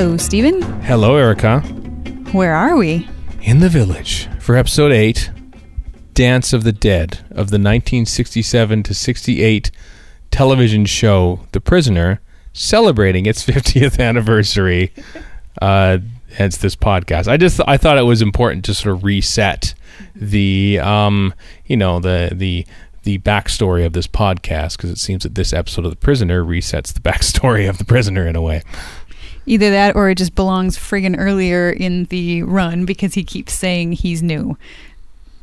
Hello, Stephen. Hello, Erica. Where are we? In the village for episode 8 Dance of the Dead of the 1967 to 68 television show The Prisoner, celebrating its 50th anniversary. Uh, hence this podcast. I just I thought it was important to sort of reset the um, you know the the the backstory of this podcast because it seems that this episode of The Prisoner resets the backstory of the prisoner in a way. Either that or it just belongs friggin' earlier in the run because he keeps saying he's new.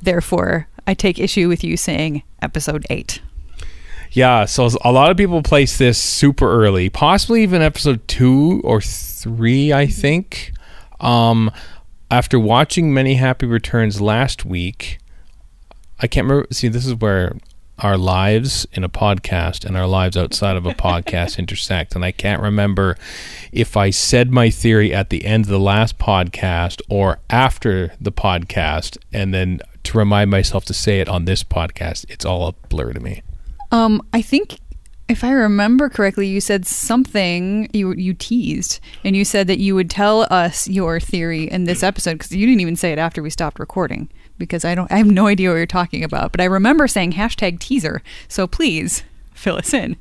Therefore, I take issue with you saying episode 8. Yeah, so a lot of people place this super early, possibly even episode two or three, I think. Um, after watching Many Happy Returns last week, I can't remember. See, this is where our lives in a podcast and our lives outside of a podcast intersect. And I can't remember if I said my theory at the end of the last podcast or after the podcast, and then to remind myself to say it on this podcast. It's all a blur to me. Um, I think if I remember correctly, you said something you you teased, and you said that you would tell us your theory in this episode because you didn't even say it after we stopped recording because I don't I have no idea what you're talking about. But I remember saying hashtag teaser, so please fill us in.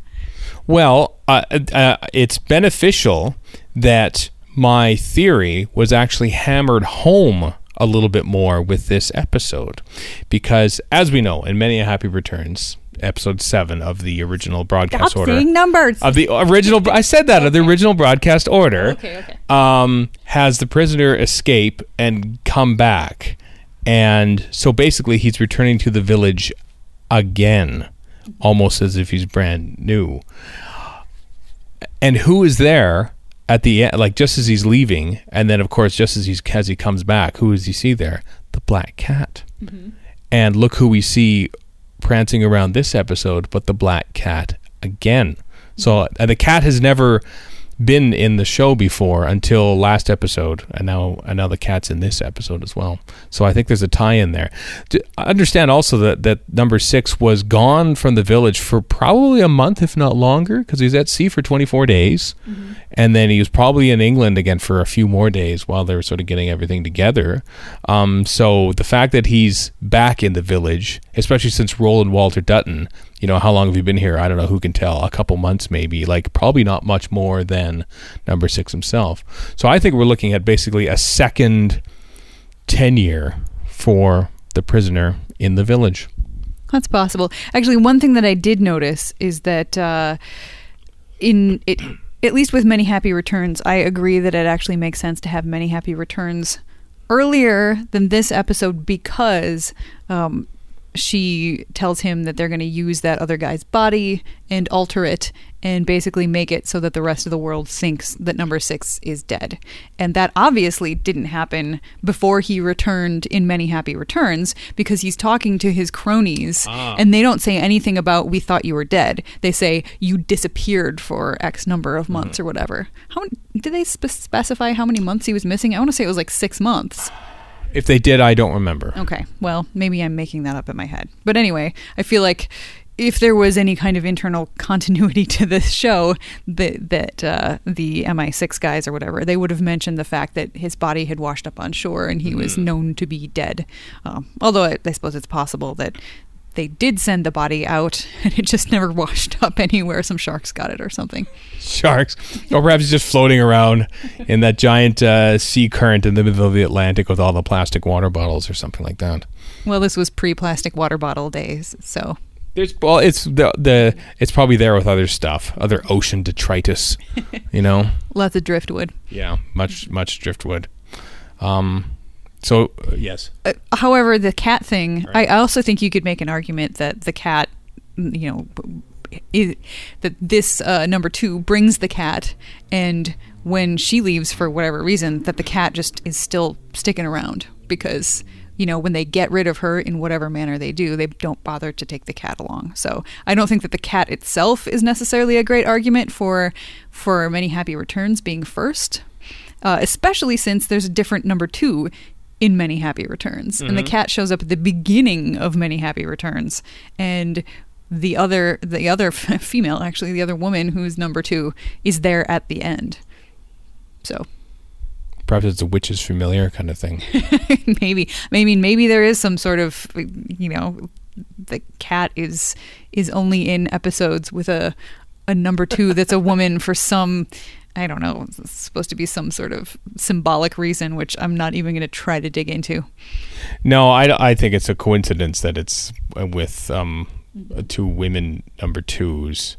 Well, uh, uh, it's beneficial that my theory was actually hammered home a little bit more with this episode because, as we know, in many a happy returns, episode seven of the original broadcast Stop order numbers. of the original. I said that of the original broadcast order. Okay, okay. Um, has the prisoner escape and come back, and so basically he's returning to the village again, almost as if he's brand new. And who is there at the end? Like just as he's leaving, and then of course just as he's as he comes back, who does he see there? The black cat. And look who we see prancing around this episode, but the black cat again. So uh, the cat has never been in the show before until last episode, and now and now the cat's in this episode as well. So I think there's a tie-in there. To understand also that that number six was gone from the village for probably a month, if not longer, because he was at sea for 24 days, and then he was probably in England again for a few more days while they were sort of getting everything together. Um, so the fact that he's back in the village, especially since Roland Walter Dutton, you know, how long have you been here? I don't know. Who can tell? A couple months, maybe. Like probably not much more than number six himself. So I think we're looking at basically a second tenure for the prisoner in the village. That's possible. Actually, one thing that I did notice is that uh, in it, at least with many happy returns, I agree that it actually makes sense to have many happy returns earlier than this episode because um, she tells him that they're going to use that other guy's body and alter it and basically make it so that the rest of the world thinks that number six is dead. And that obviously didn't happen before he returned in Many Happy Returns because he's talking to his cronies ah. and they don't say anything about, we thought you were dead. They say, you disappeared for X number of months mm-hmm. or whatever. How did they spe- specify how many months he was missing? I want to say it was like six months. If they did, I don't remember. Okay. Well, maybe I'm making that up in my head. But anyway, I feel like if there was any kind of internal continuity to this show, that that uh, the MI6 guys or whatever, they would have mentioned the fact that his body had washed up on shore and he was known to be dead. Um, although I, I suppose it's possible that they did send the body out and it just never washed up anywhere. Some sharks got it or something. Sharks, or perhaps he's just floating around in that giant uh, sea current in the middle of the Atlantic with all the plastic water bottles or something like that. Well, this was pre-plastic water bottle days, so There's well, it's the the it's probably there with other stuff, other ocean detritus, you know. lots of driftwood. Yeah, much much driftwood. Um, so uh, yes, Uh, however, the cat thing, I I also think you could make an argument that the cat, mm, you know, i that this uh, number two brings the cat, and when she leaves for whatever reason, that the cat just is still sticking around because you know when they get rid of her in whatever manner they do, they don't bother to take the cat along. So I don't think that the cat itself is necessarily a great argument for for many happy returns being first uh, especially since there's a different number two in Many Happy Returns, and the mm-hmm. cat shows up at the beginning of Many Happy Returns, and the other the other female actually the other woman who's number two is there at the end. So. Perhaps it's a witch's familiar kind of thing. maybe. I mean maybe there is some sort of you know the cat is is only in episodes with a a number 2 that's a woman for some I don't know, it's supposed to be some sort of symbolic reason which I'm not even going to try to dig into. No, I, I think it's a coincidence that it's with um, two women number twos,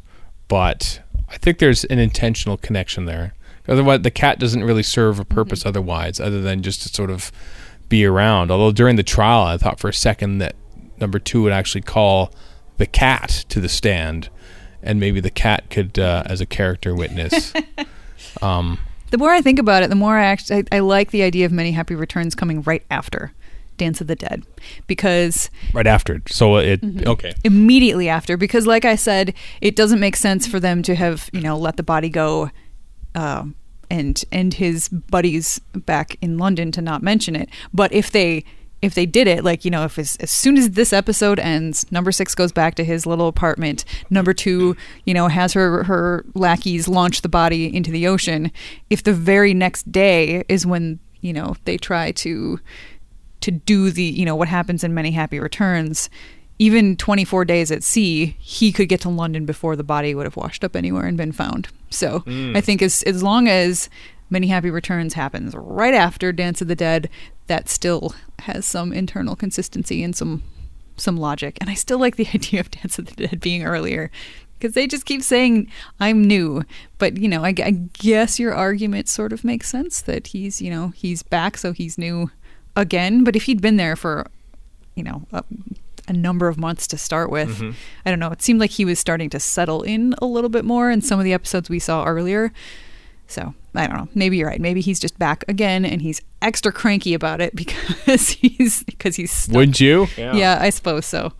but I think there's an intentional connection there. Otherwise, the cat doesn't really serve a purpose Mm-hmm. otherwise, other than just to sort of be around. Although during the trial, I thought for a second that number two would actually call the cat to the stand, and maybe the cat could, uh, as a character witness. um, The more I think about it, the more I actually I, I like the idea of many happy returns coming right after Dance of the Dead because right after it. So it Mm-hmm. okay. immediately after because like i said it doesn't make sense for them to have you know let the body go um, and and his buddies back in london to not mention it but if they if they did it like you know if as, as soon as this episode ends number six goes back to his little apartment. Number two you know has her her lackeys launch the body into the ocean. If the very next day is when you know they try to to do the you know what happens in many happy returns even 24 days at sea he could get to london before the body would have washed up anywhere and been found. So mm. i think as as long as many happy returns happens right after dance of the dead that still has some internal consistency and some some logic. And i still like the idea of dance of the dead being earlier because they just keep saying i'm new. But you know I, I guess your argument sort of makes sense that he's you know he's back so he's new again. But if he'd been there for you know a, a number of months to start with mm-hmm. i don't know it seemed like he was starting to settle in a little bit more in some of the episodes we saw earlier so i don't know. Maybe you're right. Maybe he's just back again and he's extra cranky about it because he's because he's stuck. Would you? yeah. yeah, i suppose so.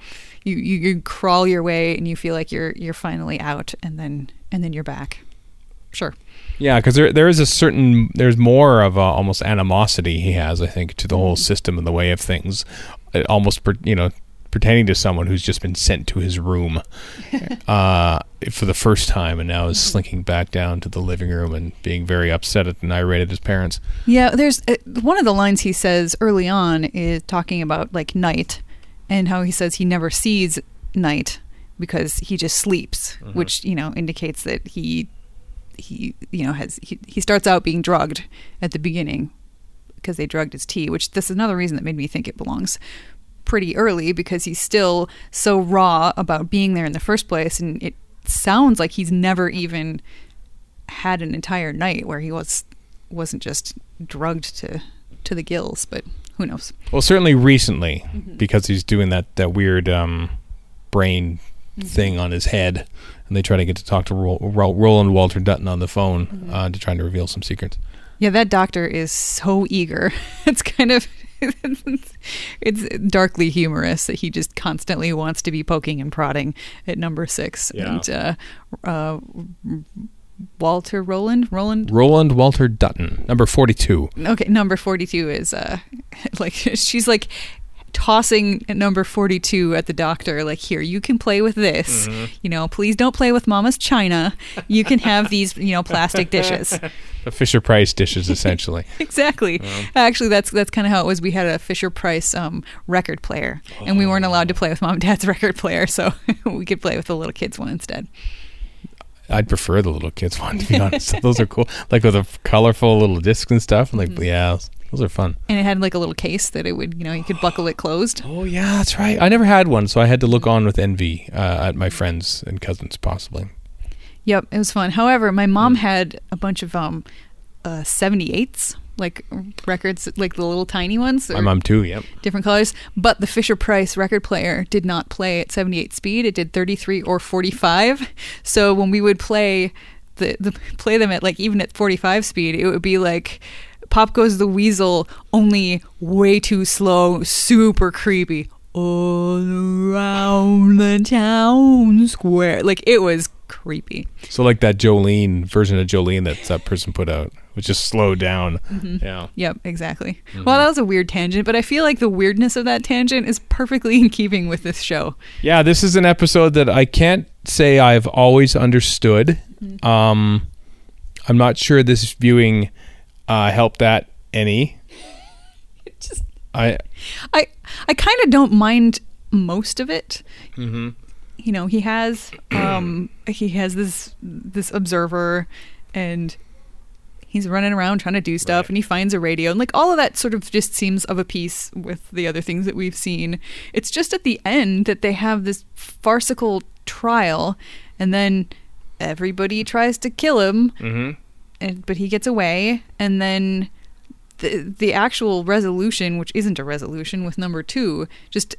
You, you you crawl your way and you feel like you're you're finally out and then and then you're back. Sure. Yeah, because there there is a certain there's more of a, almost animosity he has, I think, to the whole mm-hmm. system and the way of things, It almost you know pertaining to someone who's just been sent to his room uh, for the first time and now is slinking back down to the living room and being very upset at and irate at his parents. Yeah, there's uh, one of the lines he says early on is talking about like night and how he says he never sees night because he just sleeps, which, you know, indicates that he he you know has he, he starts out being drugged at the beginning because they drugged his tea, which this is another reason that made me think it belongs pretty early because he's still so raw about being there in the first place and it sounds like he's never even had an entire night where he was wasn't just drugged to to the gills, but who knows? Well, certainly recently, because he's doing that that weird um, brain thing on his head, and they try to get to talk to Ro- Ro- Roland Walter Dutton on the phone uh, to try to reveal some secrets. Yeah, that doctor is so eager. It's kind of it's darkly humorous that he just constantly wants to be poking and prodding at number six. Yeah. And uh, uh, Walter Roland, Roland. Roland Walter Dutton, number forty-two. Okay, number forty-two is uh, like she's like tossing number 42 at the doctor like here you can play with this you know please don't play with mama's china you can have these you know plastic dishes The Fisher Price dishes, essentially. exactly. Actually, that's that's kind of how it was. We had a Fisher Price um, record player, and we weren't allowed to play with mom and dad's record player, so we could play with the little kids one instead. I'd prefer the little kids one, to be honest. Those are cool, like with the colorful little discs and stuff. And like, yeah, those, those are fun. And it had like a little case that it would, you know, you could buckle it closed. Oh yeah, that's right. I never had one, so I had to look on with envy uh, at my friends and cousins, possibly. Yep, it was fun. However, my mom had a bunch of um, uh, 78s, like records, like the little tiny ones. My mom too. Yep. different colors. But the Fisher Price record player did not play at 78 speed. It did 33 or 45. So when we would play the, the play them at like even at 45 speed, it would be like Pop Goes the Weasel, only way too slow, super creepy. All around the town square. Like it was creepy. So like that Jolene version of Jolene that that person put out, which just slowed down. Yeah. Yep, exactly. Well, that was a weird tangent, but I feel like the weirdness of that tangent is perfectly in keeping with this show. Yeah, this is an episode that I can't say I've always understood. Um, I'm not sure this viewing uh, helped that Any? I I I kind of don't mind most of it. mm-hmm. You know, he has um he has this this observer and he's running around trying to do stuff Right. and he finds a radio and like all of that sort of just seems of a piece with the other things that we've seen. It's just at the end that they have this farcical trial and then everybody tries to kill him Mm-hmm. and but he gets away and then the the actual resolution which isn't a resolution with number 2 just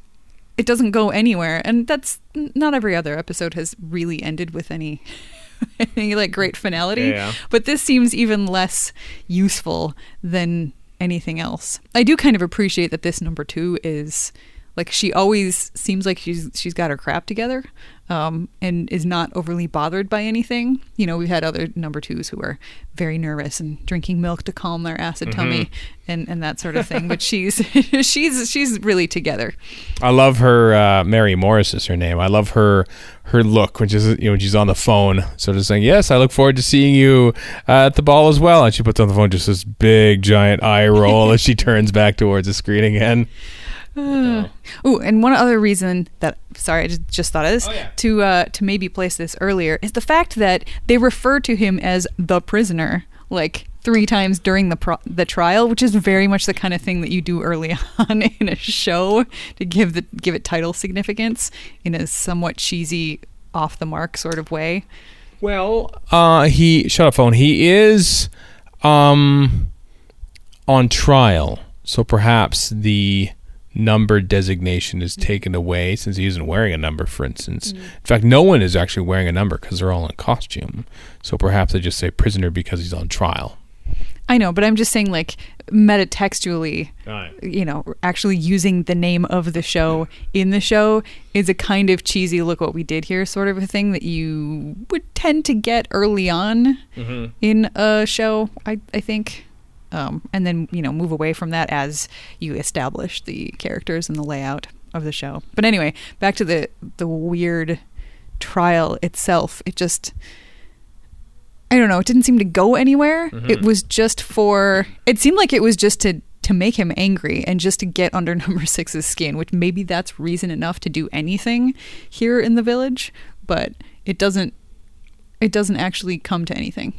it doesn't go anywhere. And that's not every other episode has really ended with any any like great finality. Yeah. but this seems even less useful than anything else. I do kind of appreciate that this number 2 is like she always seems like she's she's got her crap together um, and is not overly bothered by anything. You know, we've had other number twos who are very nervous and drinking milk to calm their acid tummy and, and that sort of thing. But she's she's she's really together. I love her. Uh, Mary Morris is her name. I love her her look, which is you know when she's on the phone, sort of saying, "Yes, I look forward to seeing you uh, at the ball as well." And she puts on the phone just this big giant eye roll as she turns back towards the screen again. Oh, and one other reason that sorry, I just, just thought of this Oh, yeah. to uh, to maybe place this earlier is the fact that they refer to him as the prisoner like three times during the pro- the trial, which is very much the kind of thing that you do early on in a show to give the give it title significance in a somewhat cheesy, off the mark sort of way. Well, uh, he shut up phone. He is um on trial, so perhaps the number designation is taken away since he isn't wearing a number. For instance, mm. in fact, no one is actually wearing a number because they're all in costume. So perhaps they just say prisoner because he's on trial. I know, but I'm just saying, like metatextually, you know, actually using the name of the show in the show is a kind of cheesy look what we did here sort of a thing that you would tend to get early on mm-hmm. in a show, I, I think. Um, and then, you know, move away from that as you establish the characters and the layout of the show. But anyway, back to the the weird trial itself. It just I don't know, it didn't seem to go anywhere. It was just for it seemed like it was just to to make him angry and just to get under number 6's skin, which maybe that's reason enough to do anything here in the village, but it doesn't it doesn't actually come to anything.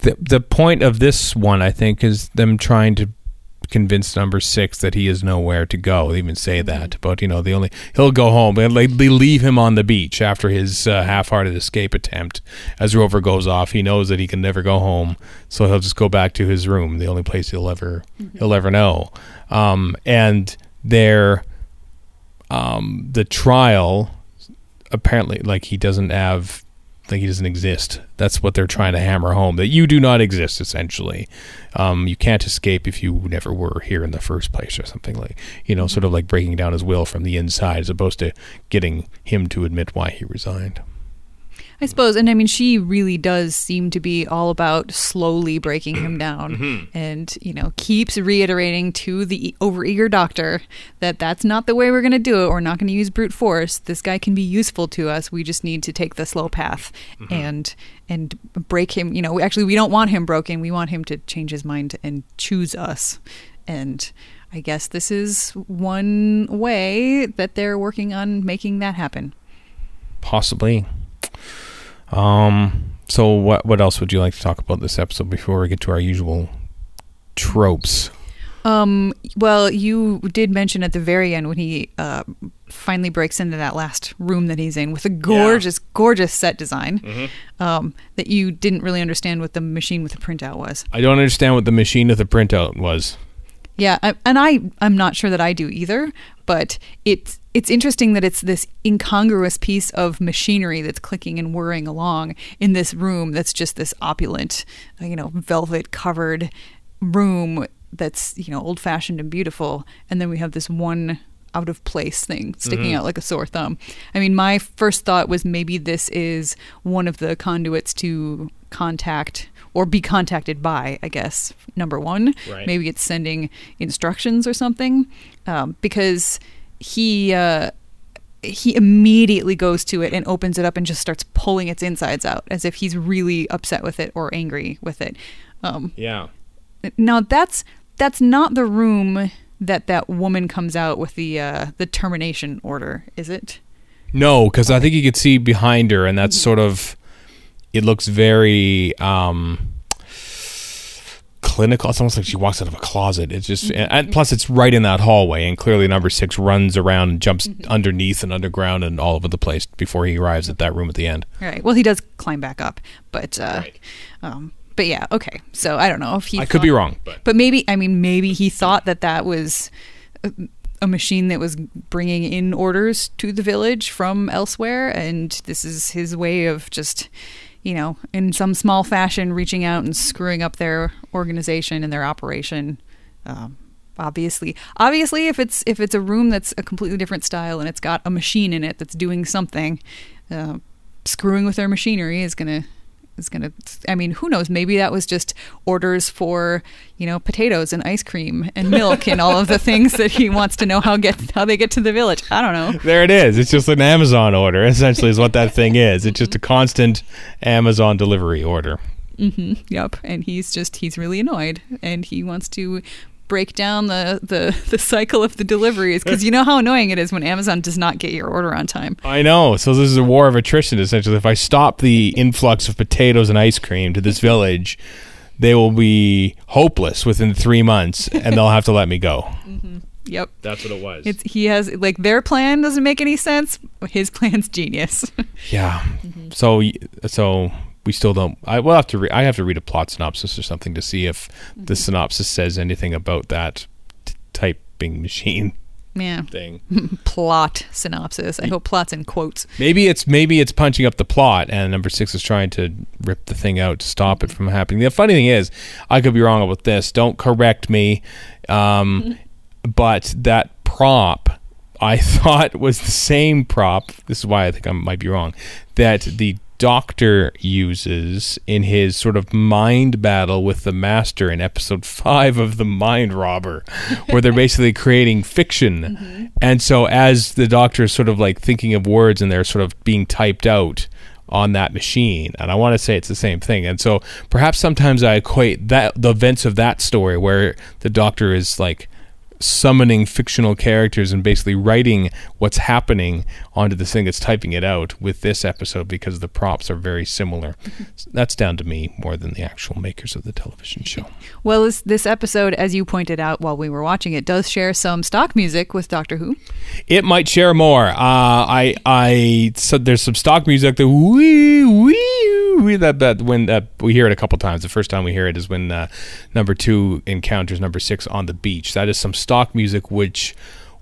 The the point of this one, I think, is them trying to convince number six that he is nowhere to go. They even say that, but you know, the only he'll go home and they leave him on the beach after his uh, half-hearted escape attempt. As Rover goes off, he knows that he can never go home, so he'll just go back to his room, the only place he'll ever he'll ever know. Um, and their um, the trial apparently like he doesn't have like he doesn't exist. That's what they're trying to hammer home that you do not exist essentially. Um, you can't escape if you never were here in the first place or something like you know sort of like breaking down his will from the inside as opposed to getting him to admit why he resigned I suppose, and I mean, she really does seem to be all about slowly breaking him down, mm-hmm. and you know, keeps reiterating to the overeager doctor that that's not the way we're going to do it. We're not going to use brute force. This guy can be useful to us. We just need to take the slow path mm-hmm. and and break him. You know, actually, we don't want him broken. We want him to change his mind and choose us. And I guess this is one way that they're working on making that happen. possibly um so what what else would you like to talk about this episode before we get to our usual tropes? Um, well, you did mention at the very end when he uh, finally breaks into that last room that he's in with a gorgeous, gorgeous set design um, that you didn't really understand what the machine with the printout was. i don't understand what the machine with the printout was. Yeah, I, and I I'm not sure that I do either, but it's it's interesting that it's this incongruous piece of machinery that's clicking and whirring along in this room that's just this opulent, you know, velvet covered room that's, you know, old fashioned and beautiful, and then we have this one out of place thing sticking out like a sore thumb. I mean, my first thought was maybe this is one of the conduits to contact or be contacted by, I guess, number one. Right. Maybe it's sending instructions or something. Um, because he uh, he immediately goes to it and opens it up and just starts pulling its insides out as if he's really upset with it or angry with it. Um, yeah now that's that's not the room that that woman comes out with the uh, the termination order, is it? No, because I think you could see behind her, and that's sort of. It looks very um, clinical. It's almost like she walks out of a closet. It's just, and, and plus it's right in that hallway, and clearly number six runs around and jumps underneath and underground and all over the place before he arrives at that room at the end. Right. Well, he does climb back up, but uh, Right. um, but yeah, okay. So I don't know if he. I could be wrong, but But maybe I mean maybe he thought that that was a machine that was bringing in orders to the village from elsewhere, and this is his way of just, you know, in some small fashion, reaching out and screwing up their organization and their operation. Um, obviously, obviously, if it's if it's a room that's a completely different style and it's got a machine in it that's doing something, uh, screwing with their machinery is gonna is gonna. I mean, who knows? Maybe that was just orders for you know potatoes and ice cream and milk and all of the things that he wants to know how get how they get to the village. I don't know. there it is. It's just an Amazon order, essentially, is what that thing is. It's just a constant Amazon delivery order. hmm Yep. And he's just he's really annoyed and he wants to break down the the, the cycle of the deliveries because you know how annoying it is when Amazon does not get your order on time. I know. So this is a war of attrition, essentially. If I stop the influx of potatoes and ice cream to this village, they will be hopeless within three months, and they'll have to let me go. Mm-hmm. Yep. That's what it was. It's he has like their plan doesn't make any sense. His plan's genius. yeah. Mm-hmm. So so we still don't. I will have to. Re- I have to read a plot synopsis or something to see if the synopsis says anything about that t- typing machine yeah. thing. Plot synopsis. I hope plots in quotes. Maybe it's maybe it's punching up the plot, and number six is trying to rip the thing out to stop it from happening. The funny thing is, I could be wrong about this. Don't correct me, um, but that prop I thought was the same prop. This is why I think I might be wrong. That the Doctor uses in his sort of mind battle with the Master in episode five of the Mind Robber, where they're basically creating fiction. Mm-hmm. And so, as the Doctor is sort of like thinking of words and they're sort of being typed out on that machine, and I want to say it's the same thing. And so, perhaps sometimes I equate that the events of that story where the Doctor is like summoning fictional characters and basically writing what's happening onto this thing that's typing it out with this episode because the props are very similar. That's down to me more than the actual makers of the television show. Well, this, this episode, as you pointed out while we were watching it, does share some stock music with Doctor Who. It might share more. Uh, I I so there's some stock music that wee wee that that when uh, we hear it a couple times. The first time we hear it is when uh, number two encounters number six on the beach. That is some stock music which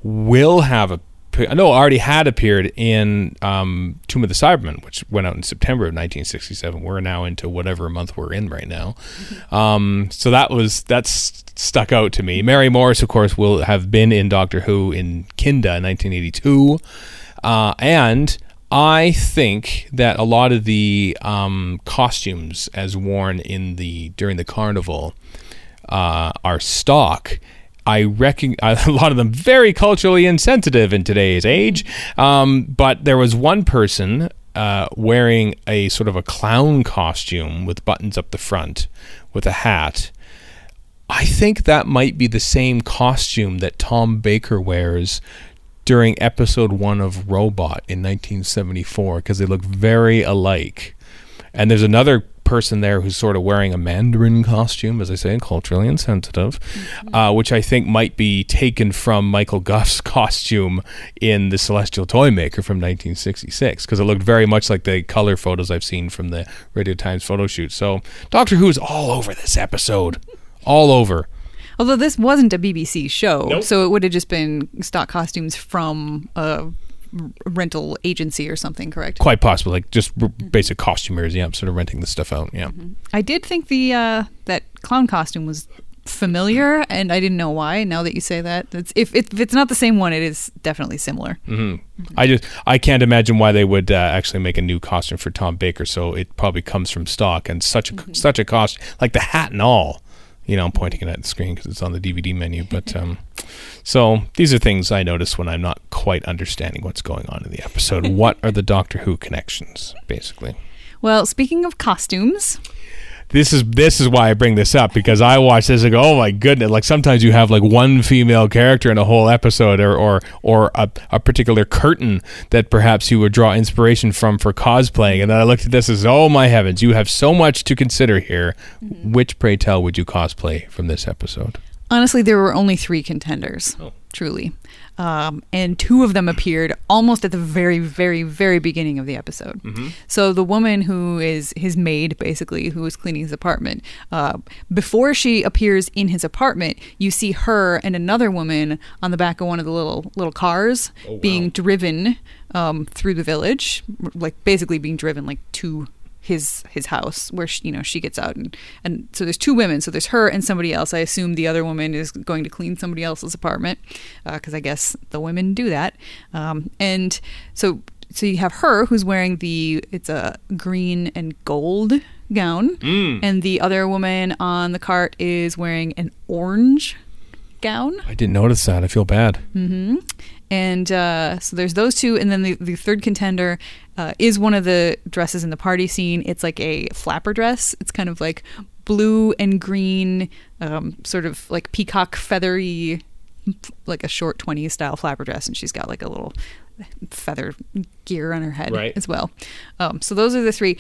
will have a no already had appeared in um, Tomb of the Cybermen, which went out in September of 1967. We're now into whatever month we're in right now. Um, so that was that's stuck out to me. Mary Morris, of course, will have been in Doctor Who in Kinda in 1982, uh, and I think that a lot of the um, costumes as worn in the during the carnival uh, are stock. I reckon a lot of them very culturally insensitive in today's age. Um, but there was one person uh, wearing a sort of a clown costume with buttons up the front, with a hat. I think that might be the same costume that Tom Baker wears during episode one of Robot in 1974 because they look very alike. And there's another person there who's sort of wearing a Mandarin costume, as I say, culturally insensitive, uh, which I think might be taken from Michael Gough's costume in The Celestial Toymaker from 1966, because it looked very much like the color photos I've seen from the Radio Times photo shoot. So Doctor Who is all over this episode. All over. Although this wasn't a BBC show, Nope. so it would have just been stock costumes from a r- rental agency or something, correct? Quite possible, like just r- basic costumers, yeah, I'm sort of renting the stuff out, yeah. I did think the uh, that clown costume was familiar, and I didn't know why. Now that you say that, it's, if, if it's not the same one, it is definitely similar. hmm I just I can't imagine why they would uh, actually make a new costume for Tom Baker. So it probably comes from stock and such a such a cost, like the hat and all. You know, I'm pointing it at the screen because it's on the DVD menu. But um, so these are things I notice when I'm not quite understanding what's going on in the episode. what are the Doctor Who connections, basically? Well, speaking of costumes, this is this is why I bring this up because I watch this and go, oh my goodness! Like sometimes you have like one female character in a whole episode, or or or a, a particular curtain that perhaps you would draw inspiration from for cosplaying. And then I looked at this as, oh my heavens, you have so much to consider here. Mm-hmm. Which pray tell would you cosplay from this episode? Honestly, there were only three contenders, Oh. truly. Um, and two of them appeared almost at the very, very, very beginning of the episode. So the woman who is his maid, basically, who is cleaning his apartment, uh, before she appears in his apartment, you see her and another woman on the back of one of the little little cars Oh, wow. being driven um, through the village, like basically being driven like to his his house where she, you know she gets out and and so there's two women. So there's her and somebody else. I assume the other woman is going to clean somebody else's apartment because i guess the women do that. Um, and so so you have her who's wearing the it's a green and gold gown. And the other woman on the cart is wearing an orange gown. I didn't notice that. I feel bad. hmm And uh, so there's those two, and then the, the third contender uh, is one of the dresses in the party scene. It's like a flapper dress. It's kind of like blue and green, um, sort of like peacock feathery, like a short 20s style flapper dress, and she's got like a little feather gear on her head Right. as well. Um, so those are the three.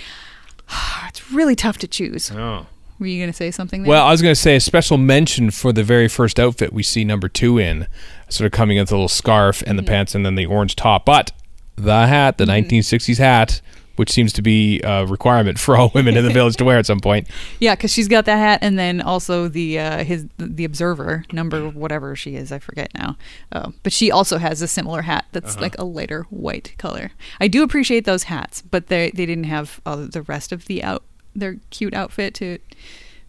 it's really tough to choose. Oh. Were you going to say something? There? Well, I was going to say a special mention for the very first outfit we see number two in, sort of coming in with a little scarf and the pants and then the orange top. But the hat, the 1960s hat, which seems to be a requirement for all women in the village to wear at some point. Yeah, because she's got that hat, and then also the uh, his the observer number whatever she is, I forget now. Uh, but she also has a similar hat that's like a lighter white color. I do appreciate those hats, but they they didn't have uh, the rest of the out their cute outfit to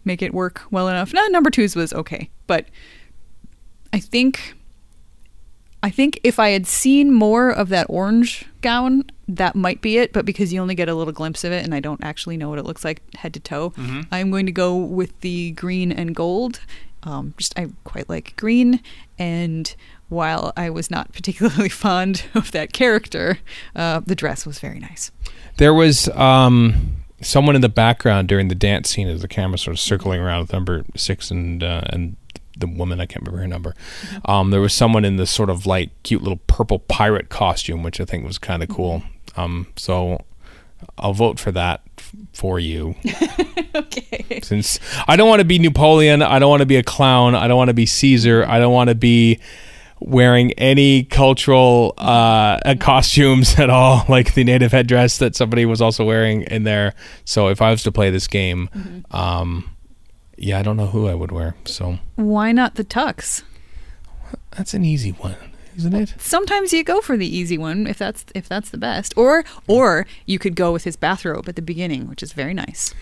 make it work well enough. No, number two's was okay, but I think I think if I had seen more of that orange gown, that might be it. But because you only get a little glimpse of it, and I don't actually know what it looks like head to toe, I'm going to go with the green and gold. Um, just I quite like green, and while I was not particularly fond of that character, uh, the dress was very nice. There was um, someone in the background during the dance scene as the camera sort of circling around with number six and uh, and the woman I can't remember her number. Um, there was someone in this sort of like cute little purple pirate costume, which I think was kind of cool. Um, so I'll vote for that f- for you. okay. Since I don't want to be Napoleon, I don't want to be a clown, I don't want to be Caesar, I don't want to be wearing any cultural uh, uh, costumes at all, like the native headdress that somebody was also wearing in there. So if I was to play this game, um, yeah, I don't know who I would wear. So Why not the tux? that's an easy one, isn't it? sometimes you go for the easy one if that's if that's the best or or you could go with his bathrobe at the beginning which is very nice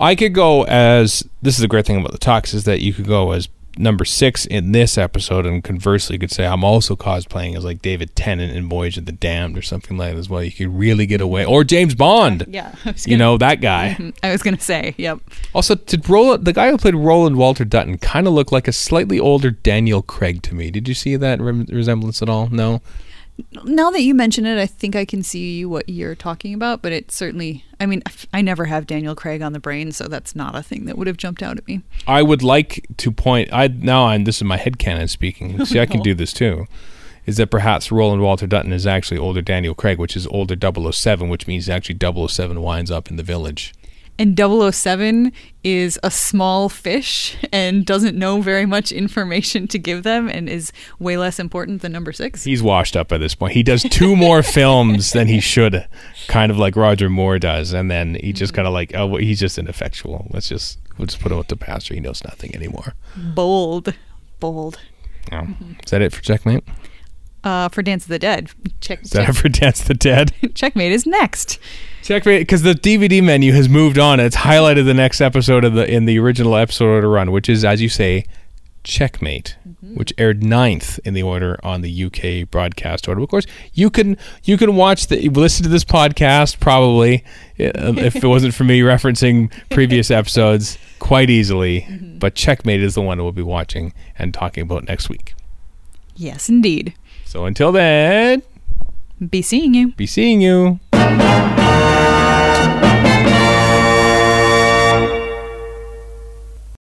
I could go as this is the great thing about the tux is that you could go as number six in this episode, and conversely, you could say I'm also cosplaying as like David Tennant in Voyage of the Damned or something like that as well. You could really get away, or James Bond. yeah was You know that guy. i was gonna say yep Also, did Roland, the guy who played Roland Walter Dutton, kind of look like a slightly older Daniel Craig to me? Did you see that rem- resemblance at all? No. Now that you mention it i think i can see what you're talking about but it certainly i mean i never have daniel craig on the brain so that's not a thing that would have jumped out at me I would like to point. I now I'm this is my headcanon speaking. See, I can do this too. Is that perhaps Roland Walter Dutton is actually older Daniel Craig, which is older 007, which means actually 007 winds up in the village. And 007 is a small fish and doesn't know very much information to give them and is way less important than number six He's washed up by this point. He does two more films than he should, kind of like Roger Moore does, and then he just kind of like, oh, well, he's just ineffectual. Let's just we'll just put him with the pastor. He knows nothing anymore. bold bold Yeah. Is that it for Checkmate? Uh, for Dance of the Dead. Check, Is that check for Dance of the Dead? Checkmate is next. Checkmate, because the DVD menu has moved on. It's highlighted the next episode of the in the original episode order run, which is, as you say, Checkmate, which aired ninth in the order on the UK broadcast order. Of course, you can you can watch the listen to this podcast probably uh, if it wasn't for me referencing previous episodes quite easily. But Checkmate is the one we'll be watching and talking about next week. Yes, indeed. So until then, Be seeing you. be seeing you.